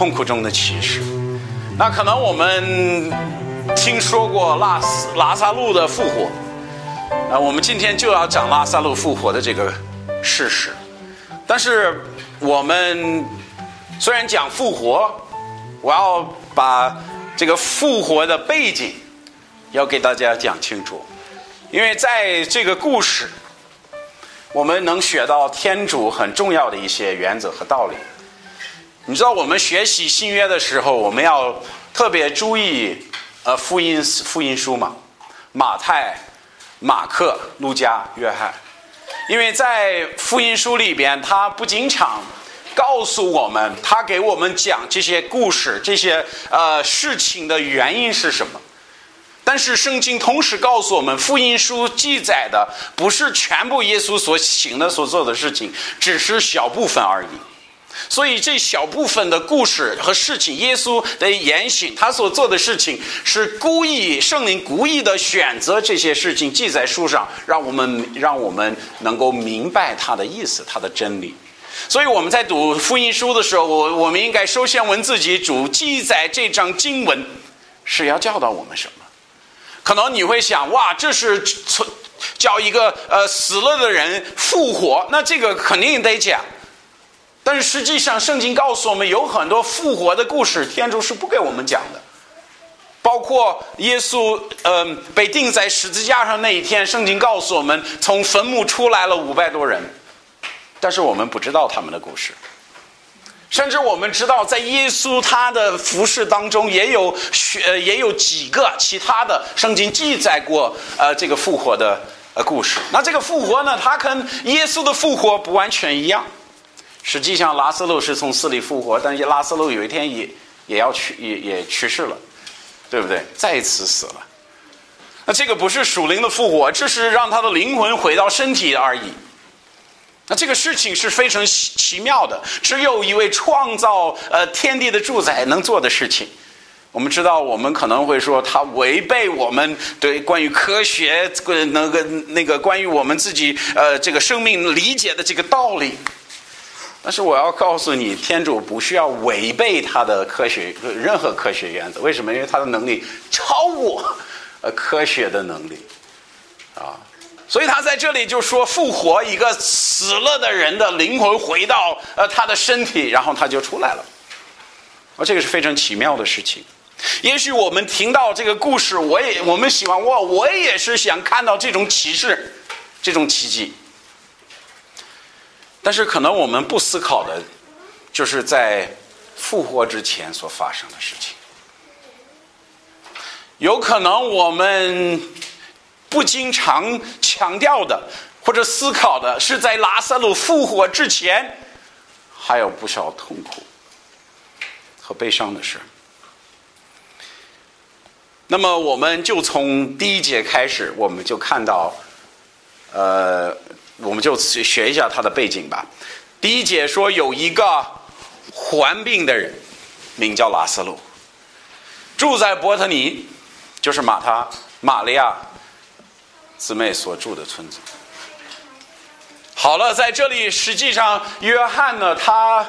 痛苦中的启示。那可能我们听说过拉斯拉萨路的复活，啊，我们今天就要讲拉萨路复活的这个事实。但是我们虽然讲复活，我要把这个复活的背景要给大家讲清楚，因为在这个故事，我们能学到天主很重要的一些原则和道理。你知道，我们学习新约的时候，我们要特别注意呃福音福音书嘛，马太、马克、路加、约翰，因为在福音书里边，他不经常告诉我们，他给我们讲这些故事、这些呃事情的原因是什么。但是圣经同时告诉我们，福音书记载的不是全部耶稣所行的、所做的事情，只是小部分而已。所以这小部分的故事和事情，耶稣的言行，他所做的事情，是故意圣灵故意的选择这些事情记在书上，让我们让我们能够明白他的意思，他的真理。所以我们在读福音书的时候，我我们应该首先问自己：主记载这章经文是要教导我们什么？可能你会想，哇，这是叫一个呃死了的人复活，那这个肯定得讲。但是实际上，圣经告诉我们，有很多复活的故事，天主是不给我们讲的。包括耶稣，嗯，被钉在十字架上那一天，圣经告诉我们，从坟墓出来了五百多人，但是我们不知道他们的故事。甚至我们知道，在耶稣他的服饰当中，也有呃也有几个其他的圣经记载过呃这个复活的呃故事。那这个复活呢，它跟耶稣的复活不完全一样。实际上，拉斯路是从死里复活，但是拉斯路有一天也也要去，也也去世了，对不对？再一次死了。那这个不是属灵的复活，这是让他的灵魂回到身体而已。那这个事情是非常奇妙的，只有一位创造呃天地的主宰能做的事情。我们知道，我们可能会说他违背我们对关于科学那个那个关于我们自己呃这个生命理解的这个道理。但是我要告诉你，天主不需要违背他的科学任何科学原则。为什么？因为他的能力超过呃科学的能力啊。所以他在这里就说复活一个死了的人的灵魂回到呃他的身体，然后他就出来了。啊，这个是非常奇妙的事情。也许我们听到这个故事，我也我们喜欢我我也是想看到这种启示，这种奇迹。但是可能我们不思考的，就是在复活之前所发生的事情。有可能我们不经常强调的，或者思考的是在拉萨路复活之前，还有不少痛苦和悲伤的事。那么我们就从第一节开始，我们就看到，呃。我们就学一下他的背景吧。第一节说有一个患病的人，名叫拉斯路，住在伯特尼，就是马他玛利亚姊妹所住的村子。好了，在这里实际上约翰呢，他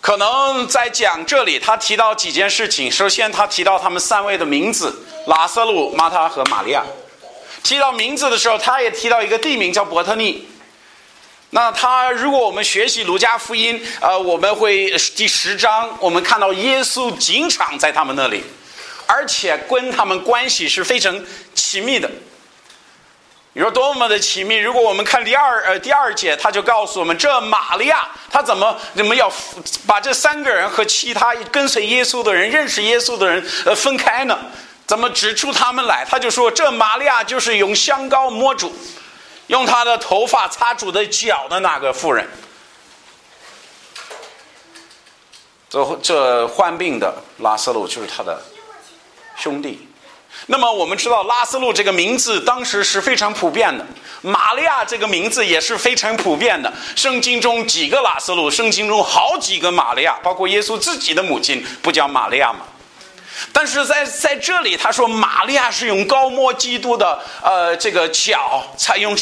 可能在讲这里，他提到几件事情。首先，他提到他们三位的名字：拉斯路、马他和玛利亚。提到名字的时候，他也提到一个地名叫伯特利。那他如果我们学习儒家福音，呃，我们会第十章，我们看到耶稣经常在他们那里，而且跟他们关系是非常亲密的。你说多么的亲密？如果我们看第二呃第二节，他就告诉我们，这玛利亚他怎么怎么要把这三个人和其他跟随耶稣的人、认识耶稣的人呃分开呢？怎么指出他们来？他就说：“这玛利亚就是用香膏摸主，用她的头发擦主的脚的那个妇人。这这患病的拉斯路就是他的兄弟。那么我们知道拉斯路这个名字当时是非常普遍的，玛利亚这个名字也是非常普遍的。圣经中几个拉斯路，圣经中好几个玛利亚，包括耶稣自己的母亲不叫玛利亚吗？”但是在在这里，他说玛利亚是用高抹基督的呃这个脚，才用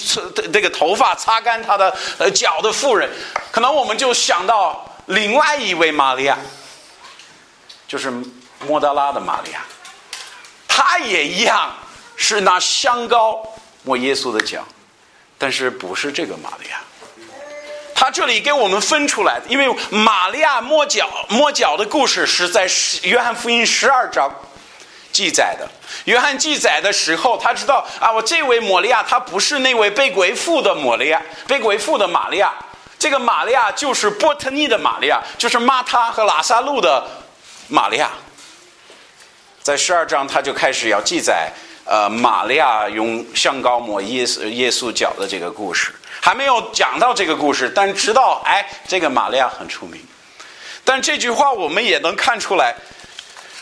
这个头发擦干他的呃脚的妇人，可能我们就想到另外一位玛利亚，就是莫德拉的玛利亚，她也一样是拿香膏抹耶稣的脚，但是不是这个玛利亚。他这里给我们分出来，因为玛利亚摸脚摸脚的故事是在约翰福音十二章记载的。约翰记载的时候，他知道啊，我这位玛利亚，她不是那位被鬼附的玛利亚，被鬼附的玛利亚。这个玛利亚就是波特尼的玛利亚，就是马他和拉萨路的玛利亚。在十二章，他就开始要记载，呃，玛利亚用香膏抹耶稣耶稣脚的这个故事。还没有讲到这个故事，但知道哎，这个玛利亚很出名。但这句话我们也能看出来，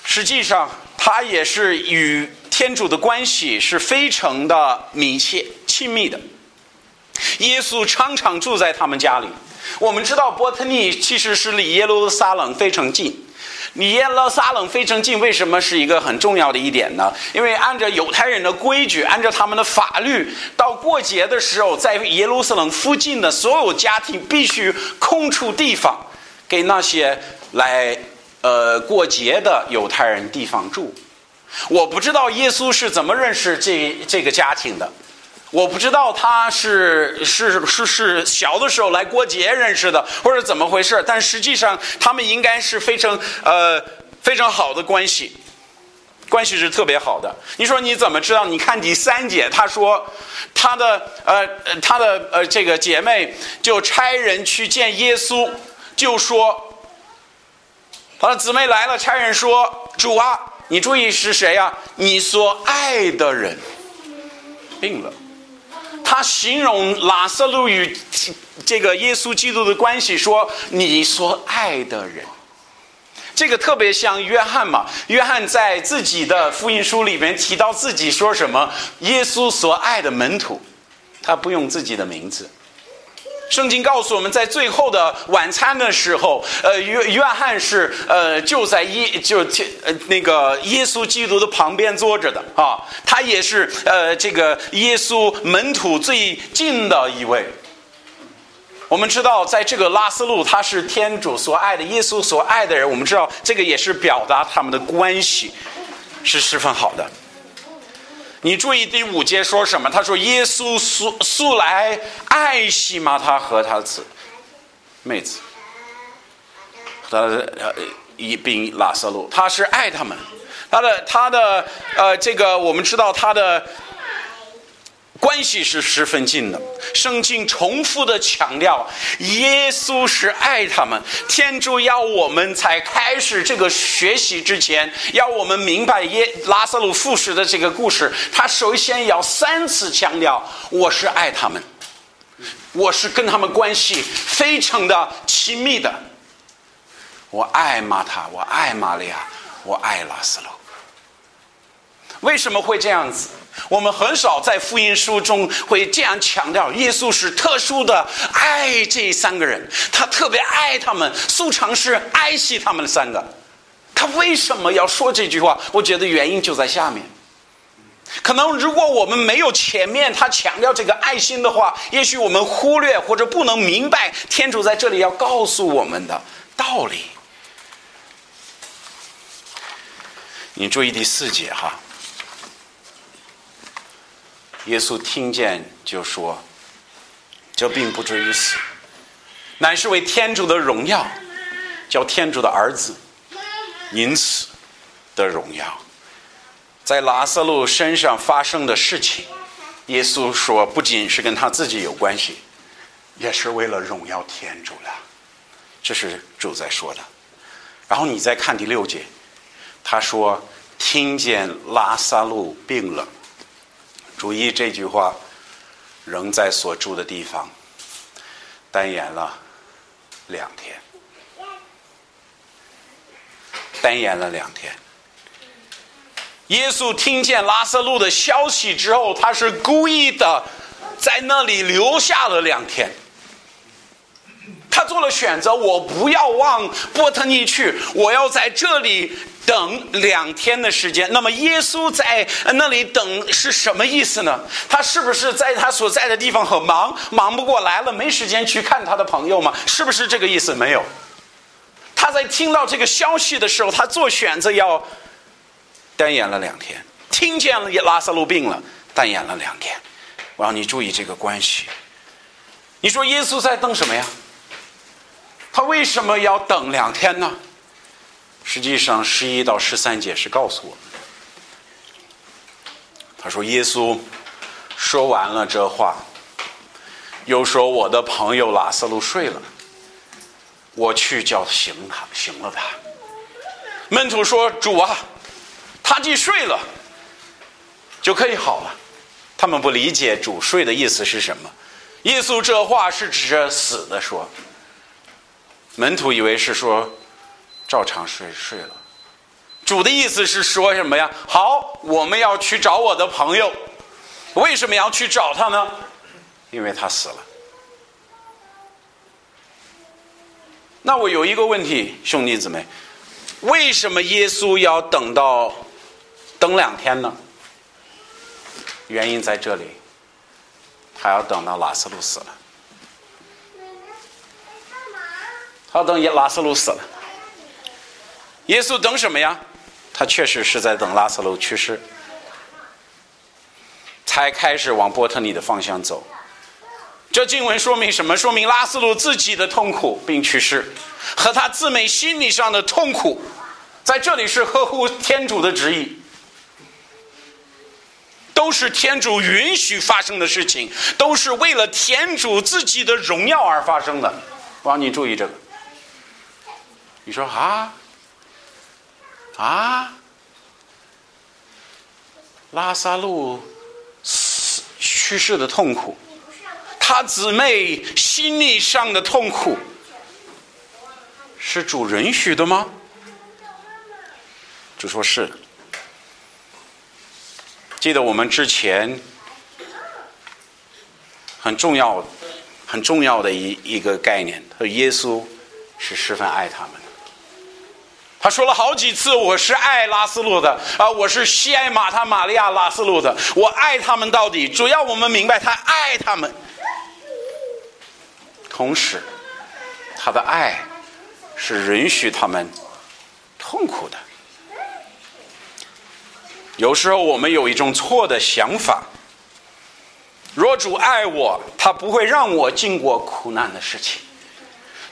实际上他也是与天主的关系是非常的密切、亲密的。耶稣常常住在他们家里。我们知道波特尼其实是离耶路撒冷非常近。你耶路撒冷非常近，为什么是一个很重要的一点呢？因为按照犹太人的规矩，按照他们的法律，到过节的时候，在耶路撒冷附近的所有家庭必须空出地方，给那些来呃过节的犹太人地方住。我不知道耶稣是怎么认识这这个家庭的。我不知道他是是是是小的时候来过节认识的，或者怎么回事？但实际上他们应该是非常呃非常好的关系，关系是特别好的。你说你怎么知道？你看第三节，他说他的呃他的呃这个姐妹就差人去见耶稣，就说他的姊妹来了，差人说主啊，你注意是谁呀？你所爱的人病了。他形容拉萨路与这个耶稣基督的关系，说你所爱的人，这个特别像约翰嘛。约翰在自己的福音书里面提到自己说什么？耶稣所爱的门徒，他不用自己的名字。圣经告诉我们在最后的晚餐的时候，呃，约约翰是呃就在耶就呃那个耶稣基督的旁边坐着的啊，他也是呃这个耶稣门徒最近的一位。我们知道，在这个拉斯路，他是天主所爱的，耶稣所爱的人。我们知道，这个也是表达他们的关系是十分好的。你注意第五节说什么？他说：“耶稣素素来爱惜嘛他和他子妹子，他呃一并拉萨路，他是爱他们，他的他的呃这个我们知道他的。”关系是十分近的。圣经重复的强调，耶稣是爱他们。天主要我们在开始这个学习之前，要我们明白耶拉萨路复世的这个故事。他首先要三次强调，我是爱他们，我是跟他们关系非常的亲密的。我爱玛塔，我爱玛利亚，我爱拉斯路。为什么会这样子？我们很少在福音书中会这样强调，耶稣是特殊的爱这三个人，他特别爱他们，素常是爱惜他们三个。他为什么要说这句话？我觉得原因就在下面。可能如果我们没有前面他强调这个爱心的话，也许我们忽略或者不能明白天主在这里要告诉我们的道理。你注意第四节哈。耶稣听见就说：“这并不至于死，乃是为天主的荣耀，叫天主的儿子因此的荣耀。”在拉萨路身上发生的事情，耶稣说不仅是跟他自己有关系，也是为了荣耀天主了。这是主在说的。然后你再看第六节，他说：“听见拉萨路病了。”注意这句话，仍在所住的地方，单言了两天，单言了两天。耶稣听见拉萨路的消息之后，他是故意的在那里留下了两天。他做了选择，我不要往波特尼去，我要在这里等两天的时间。那么耶稣在那里等是什么意思呢？他是不是在他所在的地方很忙，忙不过来了，没时间去看他的朋友吗？是不是这个意思？没有。他在听到这个消息的时候，他做选择要单眼了两天。听见了拉萨路病了，单眼了两天。我让你注意这个关系。你说耶稣在等什么呀？他为什么要等两天呢？实际上，十一到十三节是告诉我们的。他说：“耶稣说完了这话，又说我的朋友拉萨路睡了，我去叫醒他，醒了他。”门徒说：“主啊，他既睡了，就可以好了。”他们不理解主睡的意思是什么。耶稣这话是指着死的说。门徒以为是说照常睡睡了。主的意思是说什么呀？好，我们要去找我的朋友。为什么要去找他呢？因为他死了。那我有一个问题，兄弟姊妹，为什么耶稣要等到等两天呢？原因在这里，他要等到拉斯路死了。他要等拉斯路死了。耶稣等什么呀？他确实是在等拉斯路去世，才开始往波特尼的方向走。这经文说明什么？说明拉斯路自己的痛苦并去世，和他自美心理上的痛苦，在这里是合乎天主的旨意。都是天主允许发生的事情，都是为了天主自己的荣耀而发生的。我让你注意这个。你说啊啊，拉萨路去世的痛苦，他姊妹心理上的痛苦，是主允许的吗？就说是。记得我们之前很重要、很重要的一一个概念，和耶稣是十分爱他们的。他说了好几次：“我是爱拉斯路的啊，我是喜爱马他玛利亚拉斯路的，我爱他们到底。”主要我们明白，他爱他们，同时他的爱是允许他们痛苦的。有时候我们有一种错的想法：若主爱我，他不会让我经过苦难的事情，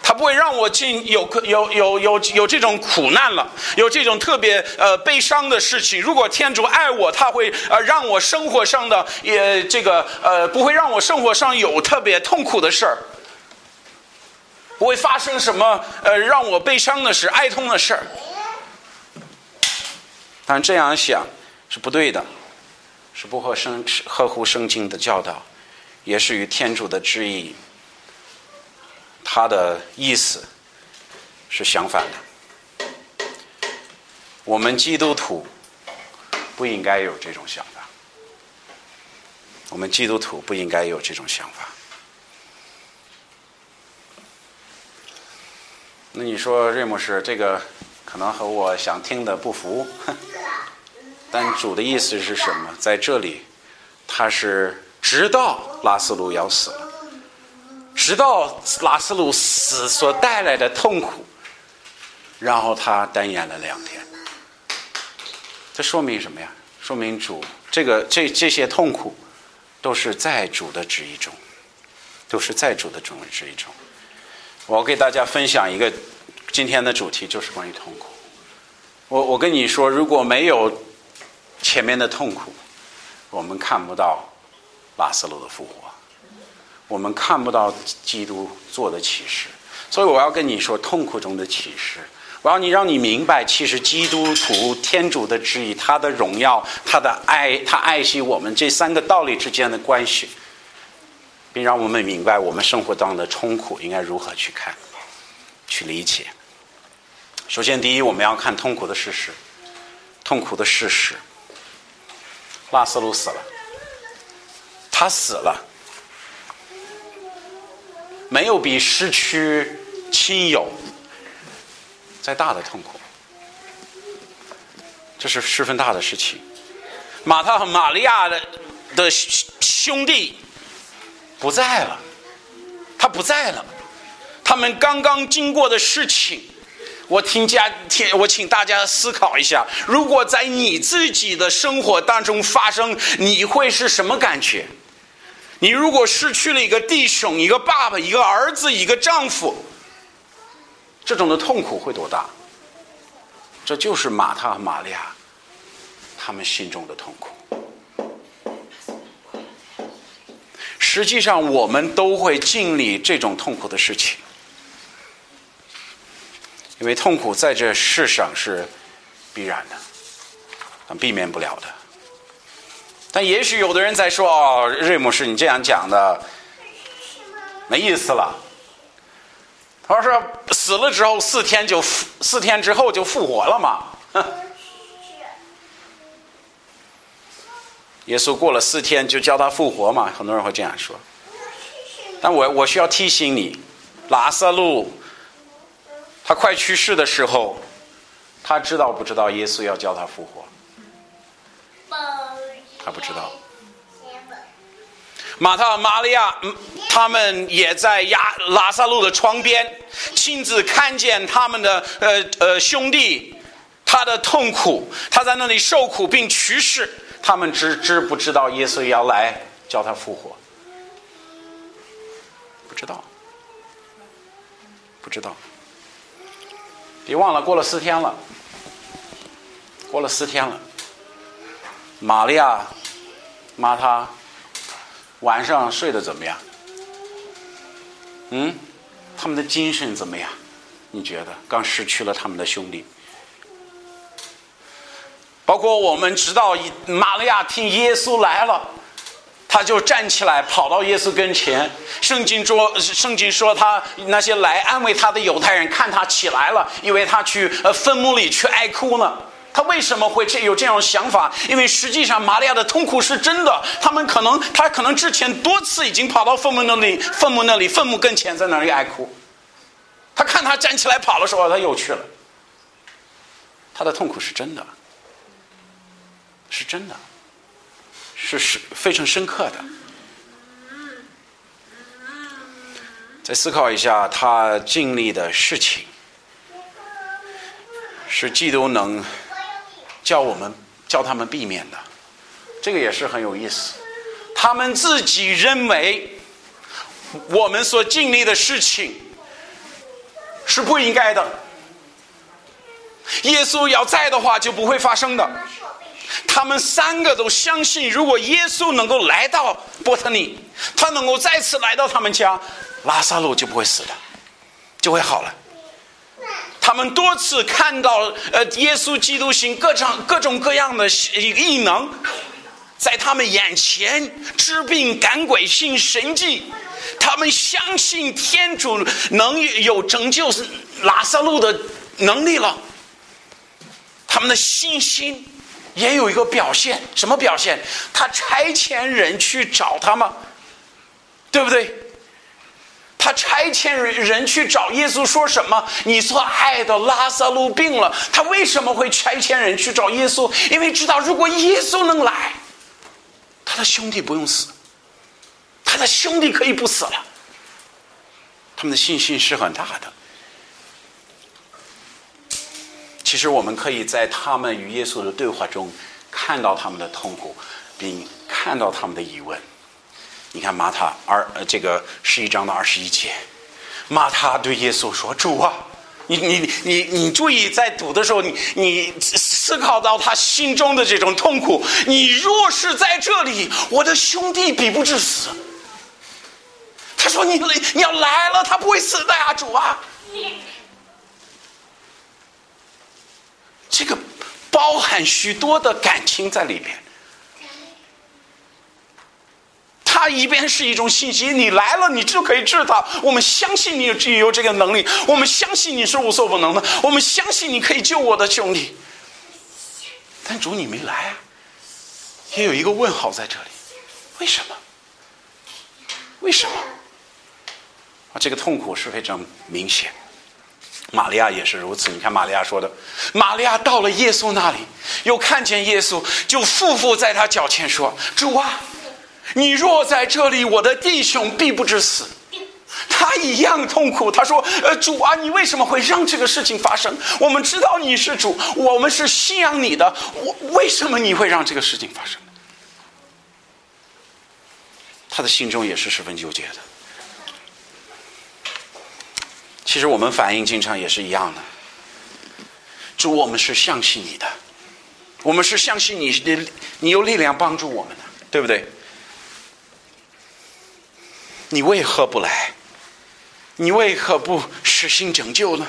他不会让我进有有有有有这种苦难了，有这种特别呃悲伤的事情。如果天主爱我，他会呃让我生活上的也这个呃不会让我生活上有特别痛苦的事儿，不会发生什么呃让我悲伤的事、哀痛的事儿。但这样想。是不对的，是不合生合乎圣经的教导，也是与天主的旨意，他的意思是相反的。我们基督徒不应该有这种想法，我们基督徒不应该有这种想法。那你说瑞姆士这个可能和我想听的不符。但主的意思是什么？在这里，他是知道拉斯路要死了，直到拉斯路死所带来的痛苦，然后他单眼了两天。这说明什么呀？说明主这个这这些痛苦，都是在主的旨意中，都是在主的旨旨意中。我给大家分享一个今天的主题，就是关于痛苦。我我跟你说，如果没有。前面的痛苦，我们看不到拉斯路的复活，我们看不到基督做的启示，所以我要跟你说痛苦中的启示。我要你让你明白，其实基督徒天主的旨意、他的荣耀、他的爱、他爱惜我们这三个道理之间的关系，并让我们明白我们生活当中的痛苦应该如何去看、去理解。首先，第一，我们要看痛苦的事实，痛苦的事实。拉斯路死了，他死了，没有比失去亲友再大的痛苦，这是十分大的事情。马特和玛利亚的的兄弟不在了，他不在了，他们刚刚经过的事情，我听家听，我请大家思考一下：如果在你自己的生活当中发生，你会是什么感觉？你如果失去了一个弟兄、一个爸爸、一个儿子、一个丈夫，这种的痛苦会多大？这就是马塔和玛利亚他们心中的痛苦。实际上，我们都会经历这种痛苦的事情。因为痛苦在这世上是必然的，避免不了的。但也许有的人在说：“哦，瑞姆是，你这样讲的没意思了。”他说：“死了之后四天就复四天之后就复活了嘛？” 耶稣过了四天就叫他复活嘛？很多人会这样说。但我我需要提醒你，拉萨路。他快去世的时候，他知道不知道耶稣要叫他复活？他不知道。马特、玛利亚，他们也在亚拉萨路的窗边，亲自看见他们的呃呃兄弟，他的痛苦，他在那里受苦并去世。他们知知不知道耶稣要来叫他复活？不知道，不知道。别忘了，过了四天了，过了四天了。玛利亚、玛他晚上睡得怎么样？嗯，他们的精神怎么样？你觉得？刚失去了他们的兄弟，包括我们知道，玛利亚听耶稣来了。他就站起来，跑到耶稣跟前。圣经说，圣经说他那些来安慰他的犹太人，看他起来了，因为他去呃坟墓里去哀哭呢。他为什么会这有这样想法？因为实际上玛利亚的痛苦是真的。他们可能，他可能之前多次已经跑到父母那里，父母那里，父母跟前在那里哀哭。他看他站起来跑的时候，他又去了。他的痛苦是真的，是真的。是是非常深刻的。再思考一下，他经历的事情，是基督能叫我们叫他们避免的。这个也是很有意思。他们自己认为我们所经历的事情是不应该的。耶稣要在的话，就不会发生的。他们三个都相信，如果耶稣能够来到波特尼，他能够再次来到他们家，拉萨路就不会死的，就会好了。他们多次看到呃，耶稣基督行各种各种各样的异能，在他们眼前治病赶鬼行神迹，他们相信天主能有拯救拉萨路的能力了，他们的信心。也有一个表现，什么表现？他差遣人去找他吗？对不对？他差遣人去找耶稣，说什么？你所爱的拉萨路病了。他为什么会差遣人去找耶稣？因为知道，如果耶稣能来，他的兄弟不用死，他的兄弟可以不死了。他们的信心是很大的。其实我们可以在他们与耶稣的对话中看到他们的痛苦，并看到他们的疑问。你看马塔二呃这个十一章的二十一节，马塔对耶稣说：“主啊，你你你你注意在读的时候，你你思考到他心中的这种痛苦。你若是在这里，我的兄弟必不至死。”他说：“你你要来了，他不会死的呀，主啊。”这个包含许多的感情在里边。他一边是一种信息，你来了，你就可以治他。我们相信你有有这个能力，我们相信你是无所不能的，我们相信你可以救我的兄弟。但主你没来啊，也有一个问号在这里，为什么？为什么？啊，这个痛苦是非常明显。玛利亚也是如此。你看，玛利亚说的：“玛利亚到了耶稣那里，又看见耶稣，就匍匐在他脚前说：‘主啊，你若在这里，我的弟兄必不致死。’他一样痛苦。他说：“呃，主啊，你为什么会让这个事情发生？我们知道你是主，我们是信仰你的，我为什么你会让这个事情发生？”他的心中也是十分纠结的。其实我们反应经常也是一样的。主，我们是相信你的，我们是相信你，你你有力量帮助我们的，对不对？你为何不来？你为何不实行拯救呢？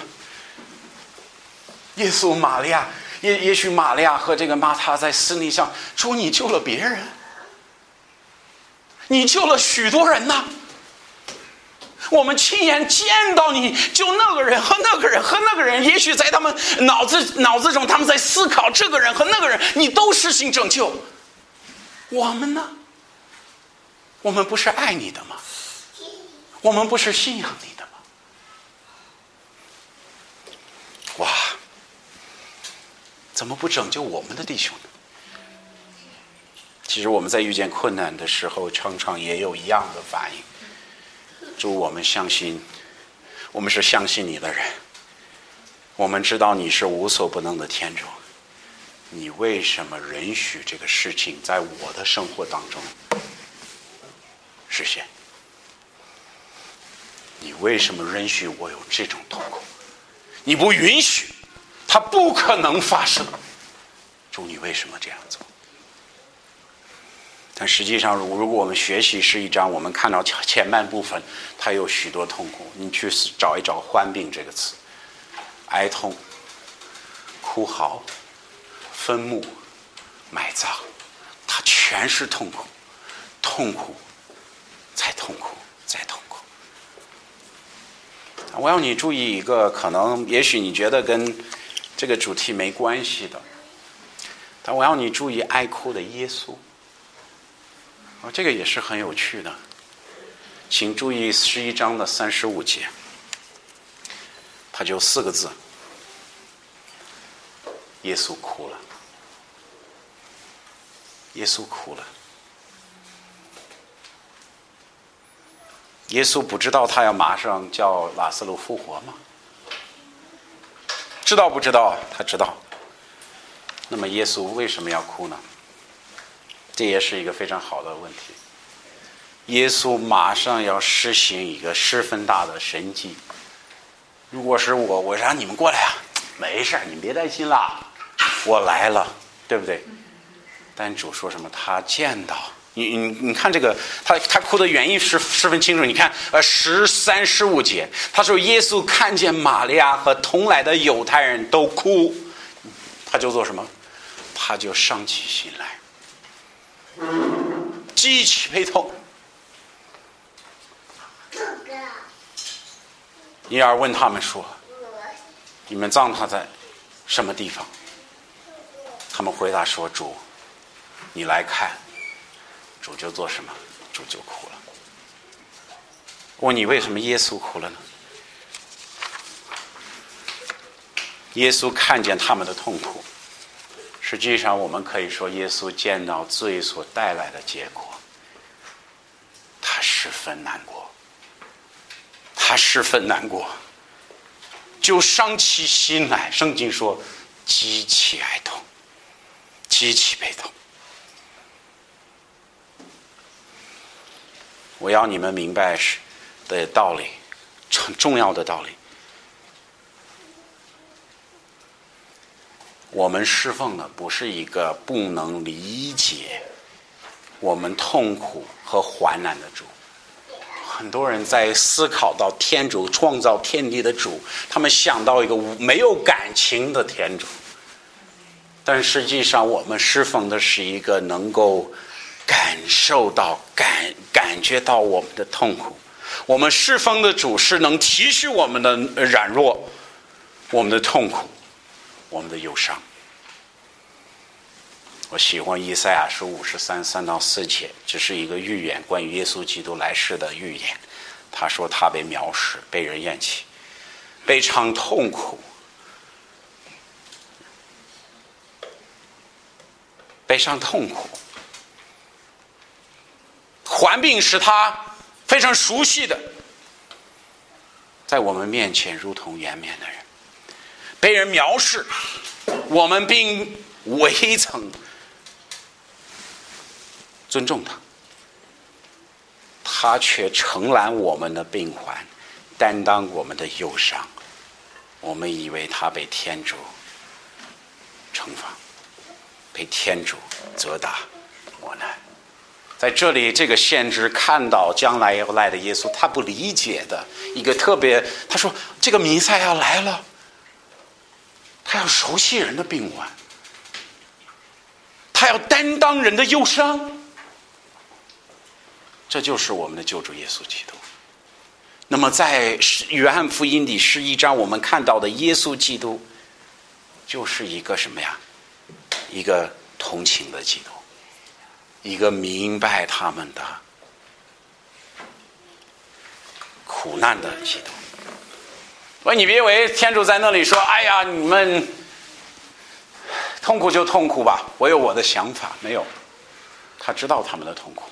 耶稣、玛利亚，也也许玛利亚和这个玛塔在思念上，主，你救了别人，你救了许多人呢。我们亲眼见到你救那个人和那个人和那个人，也许在他们脑子脑子中，他们在思考这个人和那个人，你都实行拯救。我们呢？我们不是爱你的吗？我们不是信仰你的吗？哇！怎么不拯救我们的弟兄呢？其实我们在遇见困难的时候，常常也有一样的反应。主，我们相信，我们是相信你的人。我们知道你是无所不能的天主，你为什么允许这个事情在我的生活当中实现？你为什么允许我有这种痛苦？你不允许，它不可能发生。主，你为什么这样做？但实际上，如如果我们学习是一章，我们看到前前半部分，它有许多痛苦。你去找一找“患病”这个词，哀痛、哭嚎、坟墓、埋葬，它全是痛苦，痛苦，再痛苦，再痛苦。我要你注意一个，可能也许你觉得跟这个主题没关系的，但我要你注意爱哭的耶稣。这个也是很有趣的，请注意十一章的三十五节，他就四个字：耶稣哭了。耶稣哭了。耶稣不知道他要马上叫拉斯路复活吗？知道不知道？他知道。那么耶稣为什么要哭呢？这也是一个非常好的问题。耶稣马上要施行一个十分大的神迹。如果是我，我让你们过来啊，没事你们别担心啦，我来了，对不对？但主说什么？他见到你，你你看这个，他他哭的原因是十分清楚。你看，呃，十三十五节，他说耶稣看见玛利亚和同来的犹太人都哭，他就做什么？他就伤起心来。极其悲痛。尼尔问他们说：“你们葬他在什么地方？”他们回答说：“主，你来看。”主就做什么？主就哭了。问你为什么耶稣哭了呢？耶稣看见他们的痛苦。实际上，我们可以说，耶稣见到罪所带来的结果，他十分难过，他十分难过，就伤起心来。圣经说，极其哀痛，极其悲痛。我要你们明白是的道理，很 重要的道理。我们侍奉的不是一个不能理解我们痛苦和患难的主。很多人在思考到天主创造天地的主，他们想到一个没有感情的天主。但实际上，我们侍奉的是一个能够感受到、感感觉到我们的痛苦。我们侍奉的主是能提恤我们的软弱、我们的痛苦。我们的忧伤。我喜欢以赛亚书五十三三到四节，这是一个预言，关于耶稣基督来世的预言。他说他被藐视，被人厌弃，悲伤痛苦，悲伤痛苦，患病是他非常熟悉的，在我们面前如同颜面的人，被人藐视，我们并未曾尊重他，他却承揽我们的病患，担当我们的忧伤。我们以为他被天主惩罚，被天主责打。在这里，这个先知看到将来要来的耶稣，他不理解的一个特别，他说：“这个弥赛要来了，他要熟悉人的病患，他要担当人的忧伤。”这就是我们的救主耶稣基督。那么，在约翰福音第十一章，我们看到的耶稣基督，就是一个什么呀？一个同情的基督，一个明白他们的苦难的基督。我你别以为天主在那里说：“哎呀，你们痛苦就痛苦吧，我有我的想法。”没有，他知道他们的痛苦，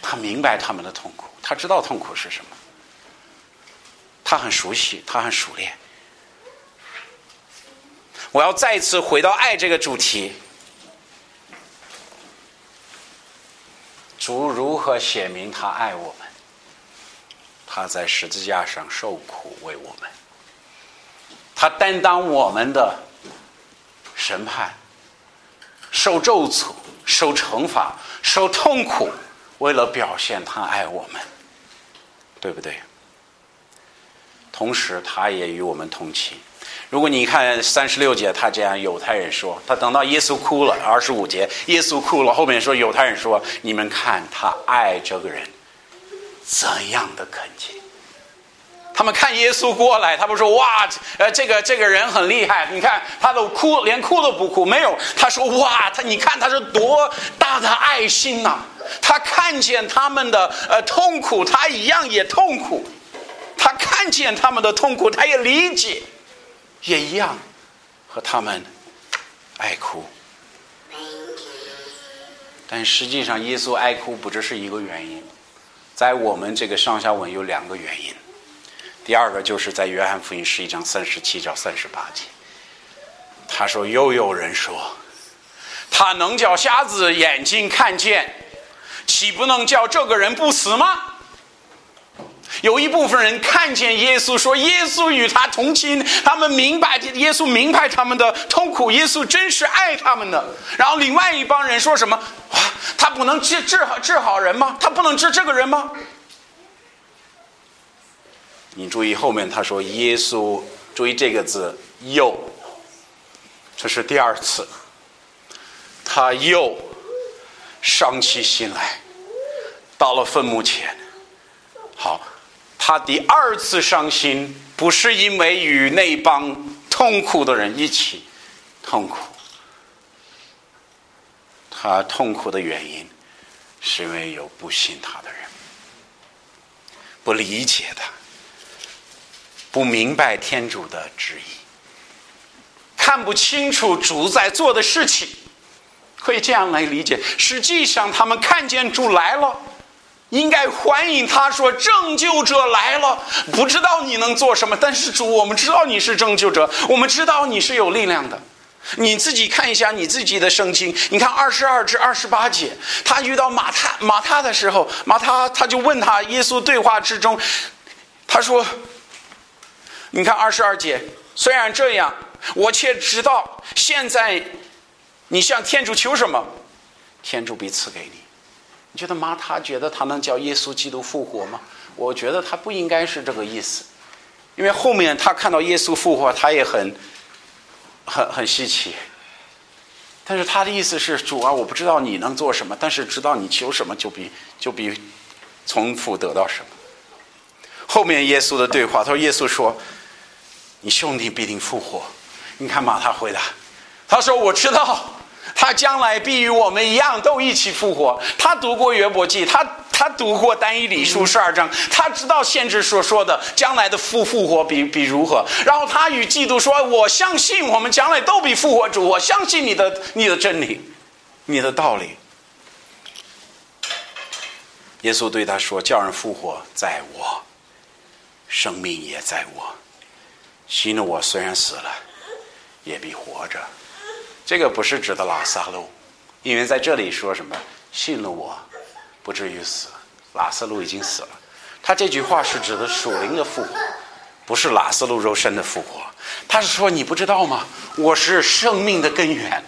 他明白他们的痛苦，他知道痛苦是什么。他很熟悉，他很熟练。我要再次回到爱这个主题。主如何写明他爱我们？他在十字架上受苦为我们，他担当我们的审判，受咒诅、受惩罚、受痛苦，为了表现他爱我们，对不对？同时，他也与我们同情。如果你看三十六节，他这样犹太人说，他等到耶稣哭了，二十五节耶稣哭了，后面说犹太人说：“你们看他爱这个人怎样的恳切。”他们看耶稣过来，他们说：“哇，呃，这个这个人很厉害，你看他都哭，连哭都不哭，没有。”他说：“哇，他你看他是多大的爱心呐！他看见他们的呃痛苦，他一样也痛苦。”他看见他们的痛苦，他也理解，也一样和他们爱哭。但实际上，耶稣爱哭不只是一个原因，在我们这个上下文有两个原因。第二个就是在约翰福音十一章三十七到三十八节，他说：“又有人说，他能叫瞎子眼睛看见，岂不能叫这个人不死吗？”有一部分人看见耶稣，说耶稣与他同亲，他们明白耶稣明白他们的痛苦，耶稣真是爱他们的。然后另外一帮人说什么？哇，他不能治治好治好人吗？他不能治这个人吗？你注意后面他说耶稣，注意这个字又，这是第二次，他又伤起心来，到了坟墓前，好。他第二次伤心，不是因为与那帮痛苦的人一起痛苦，他痛苦的原因，是因为有不信他的人，不理解他，不明白天主的旨意，看不清楚主在做的事情，可以这样来理解。实际上，他们看见主来了。应该欢迎他说：“拯救者来了，不知道你能做什么，但是主，我们知道你是拯救者，我们知道你是有力量的。你自己看一下你自己的圣经，你看二十二至二十八节，他遇到马太马太的时候，马太他就问他耶稣对话之中，他说：‘你看二十二节，虽然这样，我却知道现在你向天主求什么，天主必赐给你。’”觉得妈？他觉得他能叫耶稣基督复活吗？我觉得他不应该是这个意思，因为后面他看到耶稣复活，他也很很很稀奇。但是他的意思是，主啊，我不知道你能做什么，但是知道你求什么就比就比从父得到什么。后面耶稣的对话，他说：“耶稣说，你兄弟必定复活。”你看马他回答，他说：“我知道。”他将来必与我们一样，都一起复活。他读过约伯记，他他读过单一礼书十二章，他知道先知所说的将来的复复活比比如何。然后他与基督说：“我相信我们将来都比复活主，我相信你的你的真理，你的道理。”耶稣对他说：“叫人复活在我，生命也在我。信了我，虽然死了，也必活着。这个不是指的拉萨路，因为在这里说什么信了我，不至于死。拉萨路已经死了。他这句话是指的属灵的复活，不是拉萨路肉身的复活。他是说你不知道吗？我是生命的根源，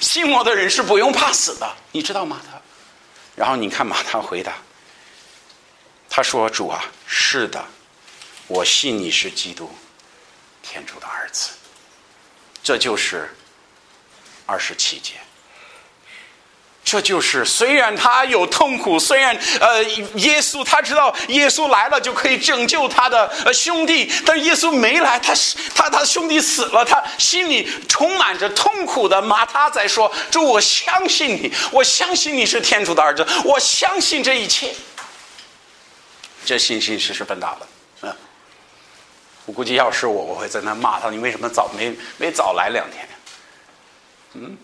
信我的人是不用怕死的，你知道吗？他，然后你看马他回答，他说：“主啊，是的，我信你是基督，天主的儿子。”这就是二十七节。这就是虽然他有痛苦，虽然呃，耶稣他知道耶稣来了就可以拯救他的兄弟，但耶稣没来，他他他兄弟死了，他心里充满着痛苦的。马他在说：“主，我相信你，我相信你是天主的儿子，我相信这一切。”这信心是十分大的。嗯，我估计要是我，我会在那骂他：“你为什么早没没早来两天？”嗯。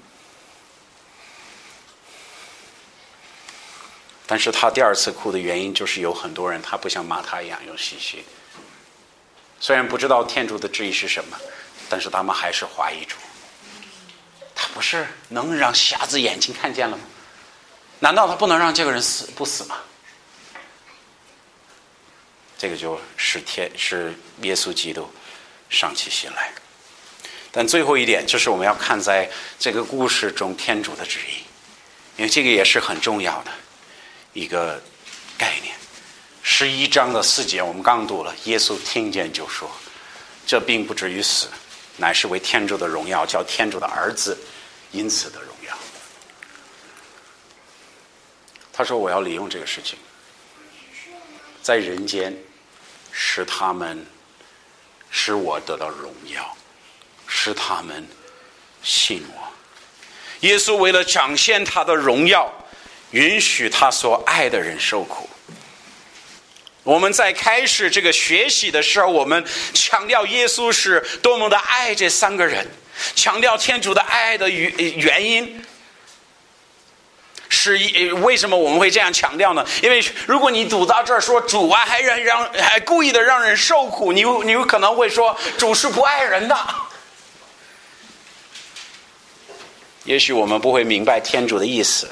但是他第二次哭的原因，就是有很多人他不像马他一样有信心。虽然不知道天主的旨意是什么，但是他们还是怀疑主。他不是能让瞎子眼睛看见了吗？难道他不能让这个人死不死吗？这个就是天是耶稣基督上起心来。但最后一点就是我们要看在这个故事中天主的旨意，因为这个也是很重要的。一个概念，十一章的四节我们刚读了。耶稣听见就说：“这并不至于死，乃是为天主的荣耀，叫天主的儿子因此的荣耀。”他说：“我要利用这个事情，在人间使他们使我得到荣耀，使他们信我。”耶稣为了展现他的荣耀。允许他所爱的人受苦。我们在开始这个学习的时候，我们强调耶稣是多么的爱这三个人，强调天主的爱的原原因，是为什么我们会这样强调呢？因为如果你读到这儿说主啊，还让让还故意的让人受苦，你你有可能会说主是不爱人的。也许我们不会明白天主的意思。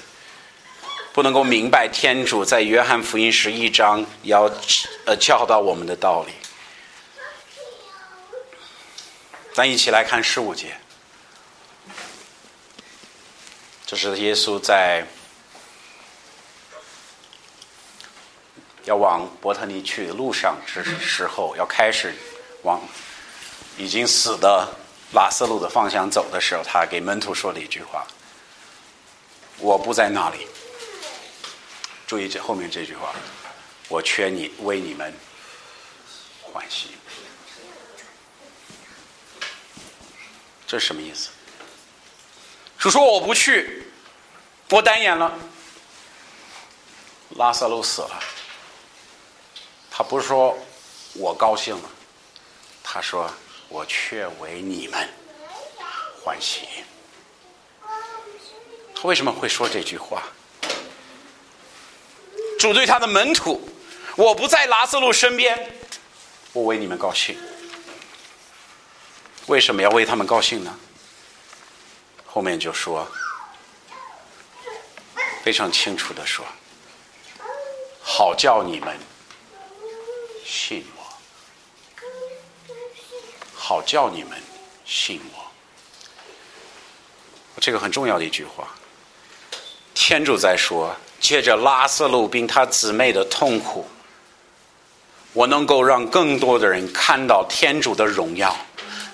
不能够明白天主在约翰福音十一章要呃教导我们的道理。咱一起来看十五节，这是耶稣在要往伯特尼去的路上之时候，要开始往已经死的拉斯路的方向走的时候，他给门徒说了一句话：“我不在那里。”注意这后面这句话，我劝你为你们欢喜，这是什么意思？主说我不去，我单眼了，拉萨路死了，他不是说我高兴了，他说我却为你们欢喜。他为什么会说这句话？主对他的门徒，我不在拉斯路身边，我为你们高兴。为什么要为他们高兴呢？后面就说，非常清楚的说，好叫你们信我，好叫你们信我。这个很重要的一句话，天主在说。借着拉斯路并他姊妹的痛苦，我能够让更多的人看到天主的荣耀，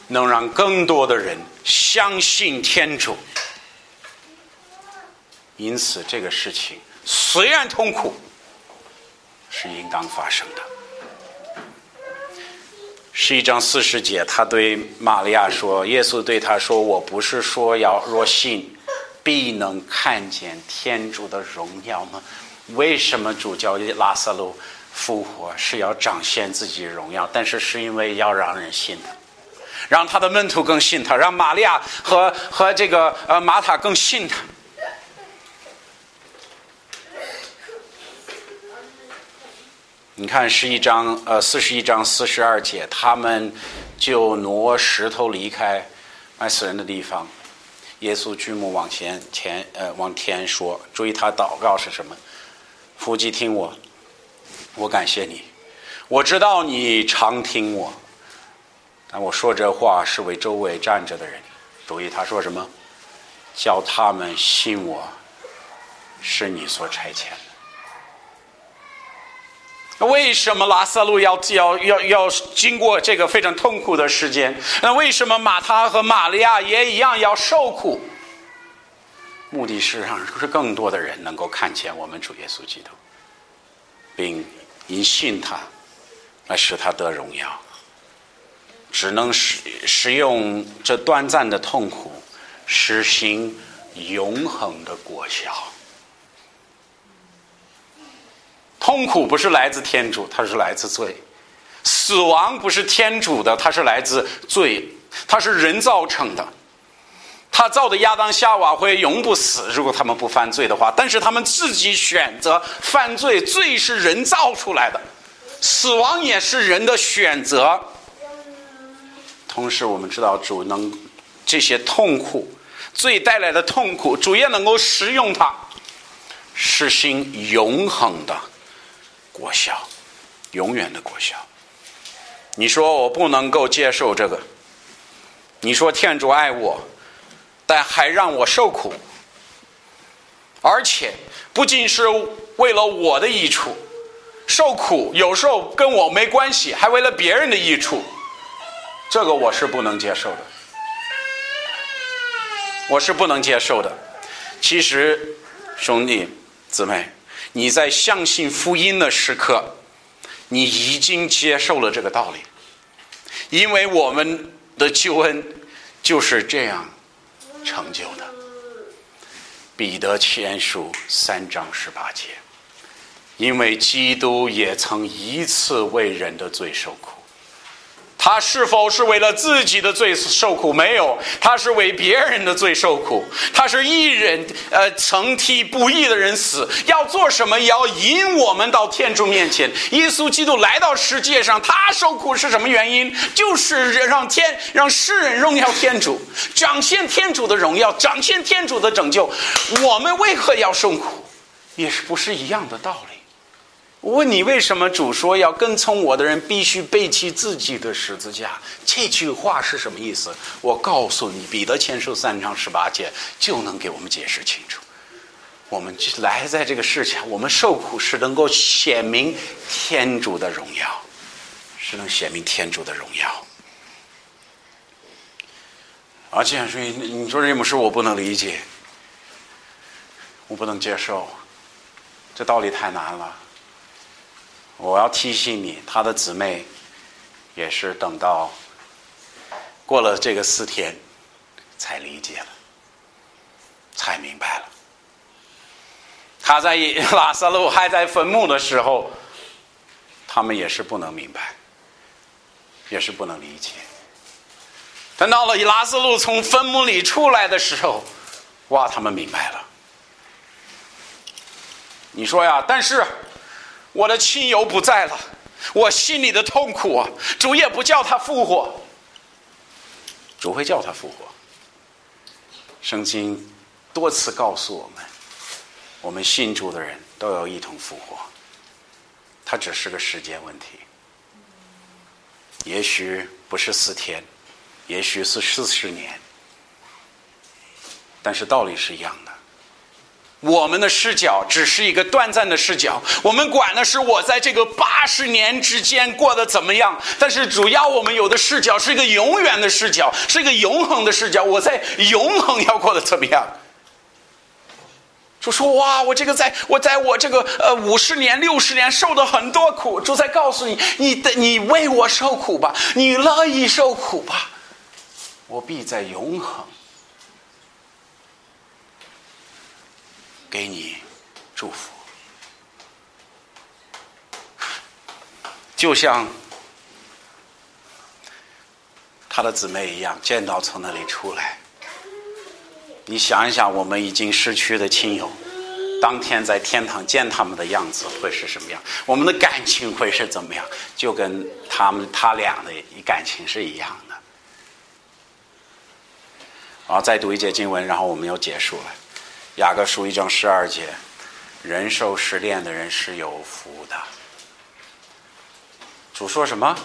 能让更多的人相信天主。因此，这个事情虽然痛苦，是应当发生的。是一章四十节，他对玛利亚说：“耶稣对他说，我不是说要若信。”必能看见天主的荣耀吗？为什么主教拉萨路复活是要彰显自己荣耀？但是是因为要让人信他，让他的门徒更信他，让玛利亚和和这个呃玛塔更信他。你看十一章，呃，四十一章四十二节，他们就挪石头离开卖死人的地方。耶稣举目往前，前呃往天说：“注意他祷告是什么？夫妻听我，我感谢你，我知道你常听我，但我说这话是为周围站着的人。注意他说什么？叫他们信我是你所差遣。”为什么拉萨路要要要要经过这个非常痛苦的时间？那为什么马他和玛利亚也一样要受苦？目的是让是更多的人能够看见我们主耶稣基督，并因信他来使他得荣耀。只能使使用这短暂的痛苦，实行永恒的果效。痛苦不是来自天主，它是来自罪；死亡不是天主的，它是来自罪，它是人造成的。他造的亚当夏娃会永不死，如果他们不犯罪的话。但是他们自己选择犯罪，罪是人造出来的，死亡也是人的选择。同时，我们知道主能这些痛苦，罪带来的痛苦，主也能够使用它，实行永恒的。果效，永远的果效。你说我不能够接受这个。你说天主爱我，但还让我受苦，而且不仅是为了我的益处，受苦有时候跟我没关系，还为了别人的益处，这个我是不能接受的。我是不能接受的。其实，兄弟姊妹。你在相信福音的时刻，你已经接受了这个道理，因为我们的救恩就是这样成就的。彼得前书三章十八节，因为基督也曾一次为人的罪受苦。他是否是为了自己的罪受苦？没有，他是为别人的罪受苦。他是义人，呃，曾替不义的人死。要做什么？要引我们到天主面前。耶稣基督来到世界上，他受苦是什么原因？就是让天让世人荣耀天主，展现天主的荣耀，展现天主的拯救。我们为何要受苦？也是不是一样的道理？我问你，为什么主说要跟从我的人必须背起自己的十字架？这句话是什么意思？我告诉你，彼得前书三章十八节就能给我们解释清楚。我们来在这个世上，我们受苦是能够显明天主的荣耀，是能显明天主的荣耀。而且，所以你说这么说，我不能理解，我不能接受，这道理太难了。我要提醒你，他的姊妹也是等到过了这个四天才理解了，才明白了。他在拉萨路还在坟墓的时候，他们也是不能明白，也是不能理解。等到了拉萨路从坟墓里出来的时候，哇，他们明白了。你说呀，但是。我的亲友不在了，我心里的痛苦啊！主也不叫他复活，主会叫他复活。圣经多次告诉我们，我们信主的人都要一同复活，它只是个时间问题。也许不是四天，也许是四十年，但是道理是一样的。我们的视角只是一个短暂的视角，我们管的是我在这个八十年之间过得怎么样。但是主要我们有的视角是一个永远的视角，是一个永恒的视角。我在永恒要过得怎么样？就说哇，我这个在我在我这个呃五十年、六十年受了很多苦，主在告诉你，你的你为我受苦吧，你乐意受苦吧，我必在永恒。给你祝福，就像他的姊妹一样，见到从那里出来。你想一想，我们已经失去的亲友，当天在天堂见他们的样子会是什么样？我们的感情会是怎么样？就跟他们他俩的感情是一样的。好再读一节经文，然后我们又结束了。雅各书一章十二节：人受试炼的人是有福的。主说什么？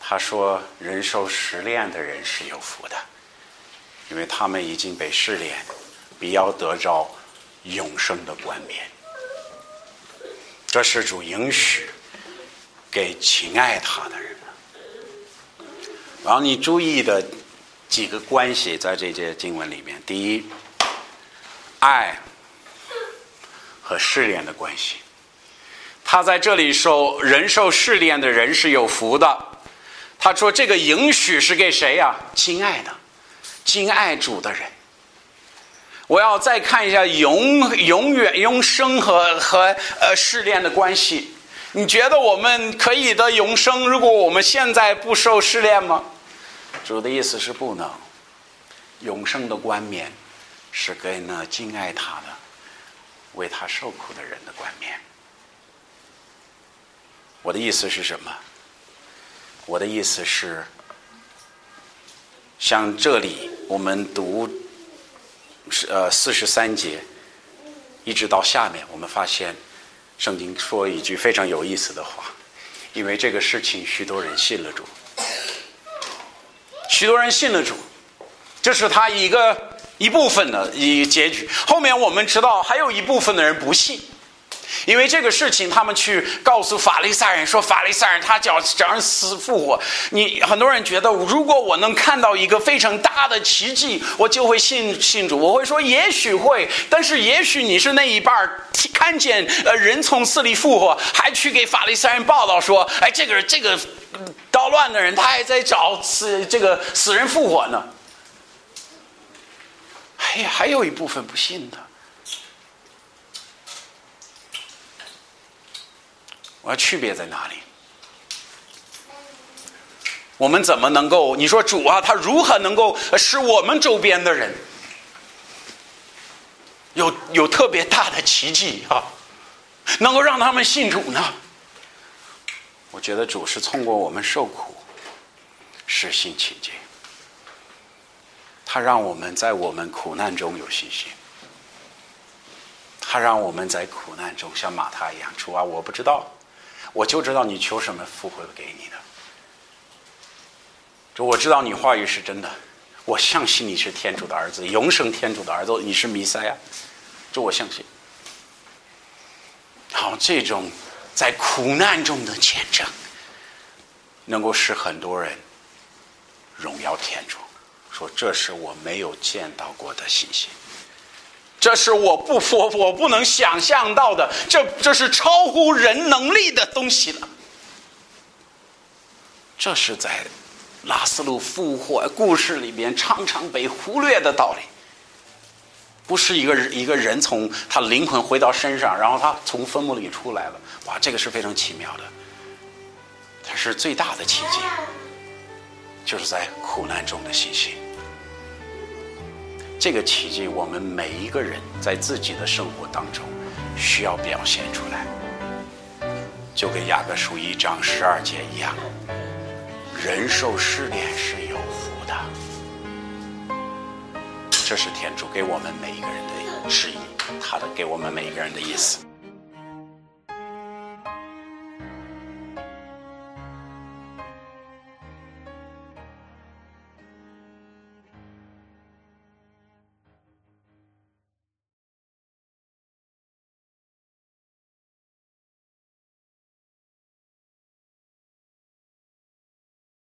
他说：“人受试炼的人是有福的，因为他们已经被试炼，必要得着永生的冠冕。”这是主应许给亲爱他的人的。然后你注意的几个关系在这节经文里面：第一，爱和试炼的关系。他在这里受人受试炼的人是有福的。他说：“这个允许是给谁呀？亲爱的，敬爱主的人。我要再看一下永永远永生和和呃试炼的关系。你觉得我们可以得永生？如果我们现在不受试炼吗？主的意思是不能。永生的冠冕是给那敬爱他的、为他受苦的人的冠冕。”我的意思是什么？我的意思是，像这里我们读是呃四十三节，一直到下面，我们发现圣经说一句非常有意思的话，因为这个事情许多人信了主，许多人信了主，这是他一个一部分的一结局。后面我们知道还有一部分的人不信。因为这个事情，他们去告诉法利赛人说：“法利赛人，他叫叫人死复活。”你很多人觉得，如果我能看到一个非常大的奇迹，我就会信信主。我会说，也许会，但是也许你是那一半看见呃人从死里复活，还去给法利赛人报道说：“哎，这个这个捣乱的人，他还在找死这个死人复活呢。”还还有一部分不信的。我要区别在哪里？我们怎么能够？你说主啊，他如何能够使我们周边的人有有特别大的奇迹啊？能够让他们信主呢？我觉得主是通过我们受苦，实行奇迹。他让我们在我们苦难中有信心，他让我们在苦难中像马太一样，主啊，我不知道。我就知道你求什么，父会给你的。就我知道你话语是真的，我相信你是天主的儿子，永生天主的儿子，你是弥赛亚，这我相信。好，这种在苦难中的见证，能够使很多人荣耀天主，说这是我没有见到过的信心。这是我不我我不能想象到的，这这是超乎人能力的东西了。这是在拉斯路复活故事里边常常被忽略的道理。不是一个一个人从他灵魂回到身上，然后他从坟墓里出来了。哇，这个是非常奇妙的。它是最大的奇迹，就是在苦难中的信心。这个奇迹，我们每一个人在自己的生活当中需要表现出来，就跟雅各书一章十二节一样，人受试炼是有福的，这是天主给我们每一个人的旨意，他的给我们每一个人的意思。